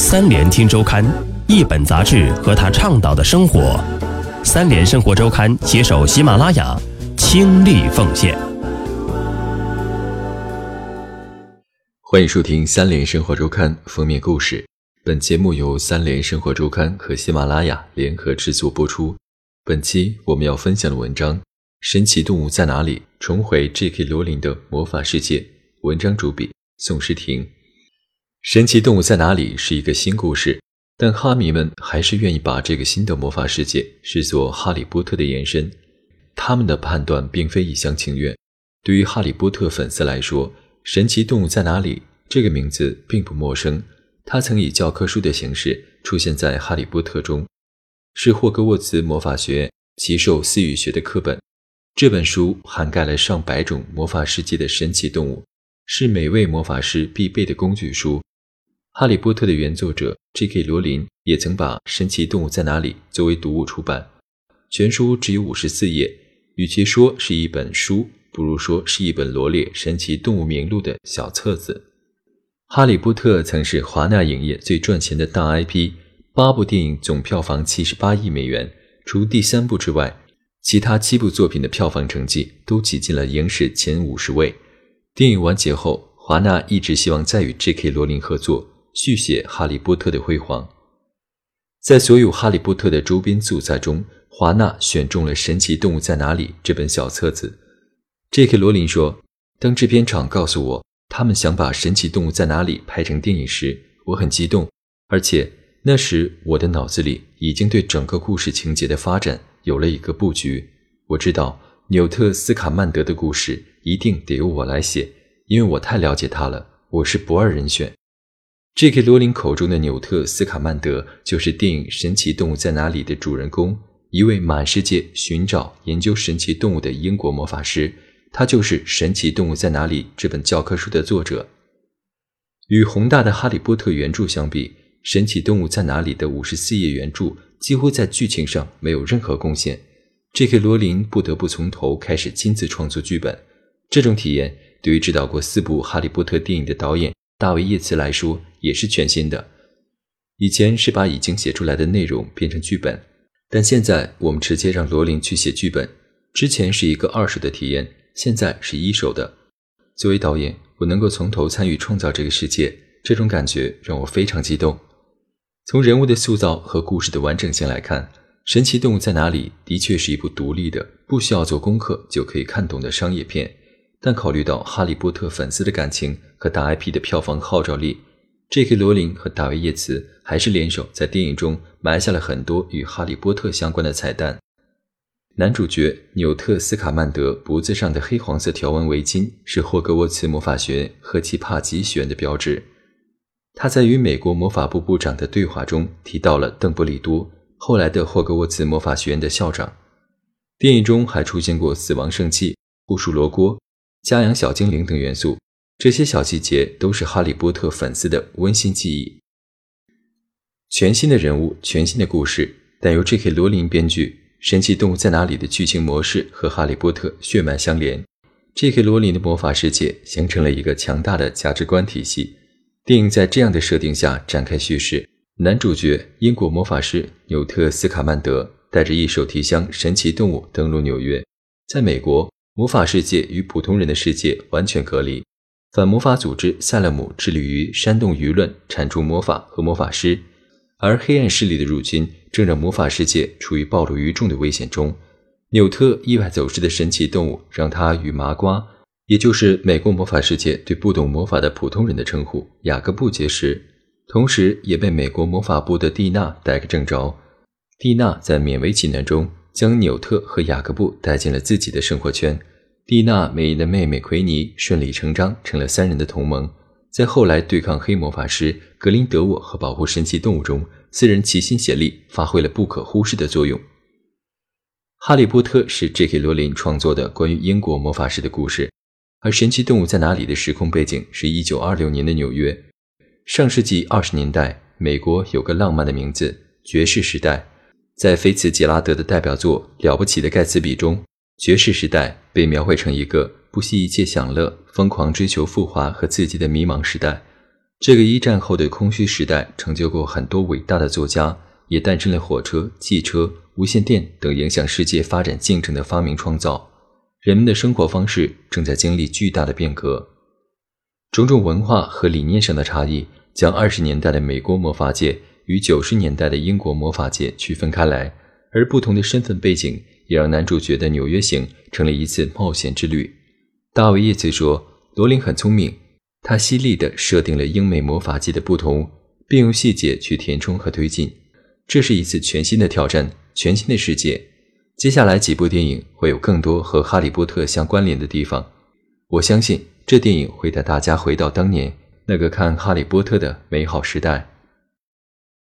三联听周刊，一本杂志和他倡导的生活。三联生活周刊携手喜马拉雅，倾力奉献。欢迎收听三联生活周刊封面故事。本节目由三联生活周刊和喜马拉雅联合制作播出。本期我们要分享的文章《神奇动物在哪里？重回 J.K. 罗琳的魔法世界》。文章主笔宋诗婷。《神奇动物在哪里》是一个新故事，但哈迷们还是愿意把这个新的魔法世界视作《哈利波特》的延伸。他们的判断并非一厢情愿。对于哈利波特粉丝来说，《神奇动物在哪里》这个名字并不陌生。它曾以教科书的形式出现在《哈利波特》中。是霍格沃茨魔法学院奇兽私语学的课本。这本书涵盖了上百种魔法世界的神奇动物，是每位魔法师必备的工具书。《哈利波特》的原作者 J.K. 罗琳也曾把《神奇动物在哪里》作为读物出版。全书只有五十四页，与其说是一本书，不如说是一本罗列神奇动物名录的小册子。《哈利波特》曾是华纳影业最赚钱的大 IP。八部电影总票房七十八亿美元，除第三部之外，其他七部作品的票房成绩都挤进了影史前五十位。电影完结后，华纳一直希望再与 J.K. 罗琳合作，续写《哈利波特》的辉煌。在所有《哈利波特》的周边素材中，华纳选中了《神奇动物在哪里》这本小册子。J.K. 罗琳说：“当制片厂告诉我他们想把《神奇动物在哪里》拍成电影时，我很激动，而且。”那时，我的脑子里已经对整个故事情节的发展有了一个布局。我知道纽特·斯卡曼德的故事一定得由我来写，因为我太了解他了。我是不二人选。J.K. 罗琳口中的纽特·斯卡曼德，就是电影《神奇动物在哪里》的主人公，一位满世界寻找、研究神奇动物的英国魔法师。他就是《神奇动物在哪里》这本教科书的作者。与宏大的《哈利波特》原著相比，《神奇动物在哪里》的五十四页原著几乎在剧情上没有任何贡献，J.K. 罗琳不得不从头开始亲自创作剧本。这种体验对于指导过四部《哈利波特》电影的导演大卫·叶茨来说也是全新的。以前是把已经写出来的内容变成剧本，但现在我们直接让罗琳去写剧本。之前是一个二手的体验，现在是一手的。作为导演，我能够从头参与创造这个世界，这种感觉让我非常激动。从人物的塑造和故事的完整性来看，《神奇动物在哪里》的确是一部独立的、不需要做功课就可以看懂的商业片。但考虑到《哈利波特》粉丝的感情和大 IP 的票房号召力，J.K. 罗琳和大卫·叶茨还是联手在电影中埋下了很多与《哈利波特》相关的彩蛋。男主角纽特·斯卡曼德脖子上的黑黄色条纹围巾是霍格沃茨魔法学院赫奇帕吉学院的标志。他在与美国魔法部部长的对话中提到了邓布利多，后来的霍格沃茨魔法学院的校长。电影中还出现过死亡圣器、巫术罗锅、家养小精灵等元素，这些小细节都是哈利波特粉丝的温馨记忆。全新的人物，全新的故事，但由 J.K. 罗琳编剧，《神奇动物在哪里》的剧情模式和哈利波特血脉相连，J.K. 罗琳的魔法世界形成了一个强大的价值观体系。电影在这样的设定下展开叙事，男主角英国魔法师纽特·斯卡曼德带着一手提箱神奇动物登陆纽约。在美国，魔法世界与普通人的世界完全隔离，反魔法组织塞勒姆致力于煽动舆论，铲除魔法和魔法师，而黑暗势力的入侵正让魔法世界处于暴露于众的危险中。纽特意外走失的神奇动物让他与麻瓜。也就是美国魔法世界对不懂魔法的普通人的称呼——雅各布结识，同时也被美国魔法部的蒂娜逮个正着。蒂娜在勉为其难中将纽特和雅各布带进了自己的生活圈。蒂娜美丽的妹妹奎尼顺理成章成了三人的同盟，在后来对抗黑魔法师格林德沃和保护神奇动物中，四人齐心协力，发挥了不可忽视的作用。《哈利波特》是 J.K. 罗琳创作的关于英国魔法师的故事。而神奇动物在哪里的时空背景是一九二六年的纽约。上世纪二十年代，美国有个浪漫的名字——爵士时代。在菲茨杰拉德的代表作《了不起的盖茨比》中，爵士时代被描绘成一个不惜一切享乐、疯狂追求富华和刺激的迷茫时代。这个一战后的空虚时代，成就过很多伟大的作家，也诞生了火车、汽车、无线电等影响世界发展进程的发明创造。人们的生活方式正在经历巨大的变革，种种文化和理念上的差异，将二十年代的美国魔法界与九十年代的英国魔法界区分开来。而不同的身份背景，也让男主角的纽约行成了一次冒险之旅。大卫·叶茨说：“罗琳很聪明。”他犀利地设定了英美魔法界的不同，并用细节去填充和推进。这是一次全新的挑战，全新的世界。接下来几部电影会有更多和哈利波特相关联的地方。我相信这电影会带大家回到当年那个看哈利波特的美好时代。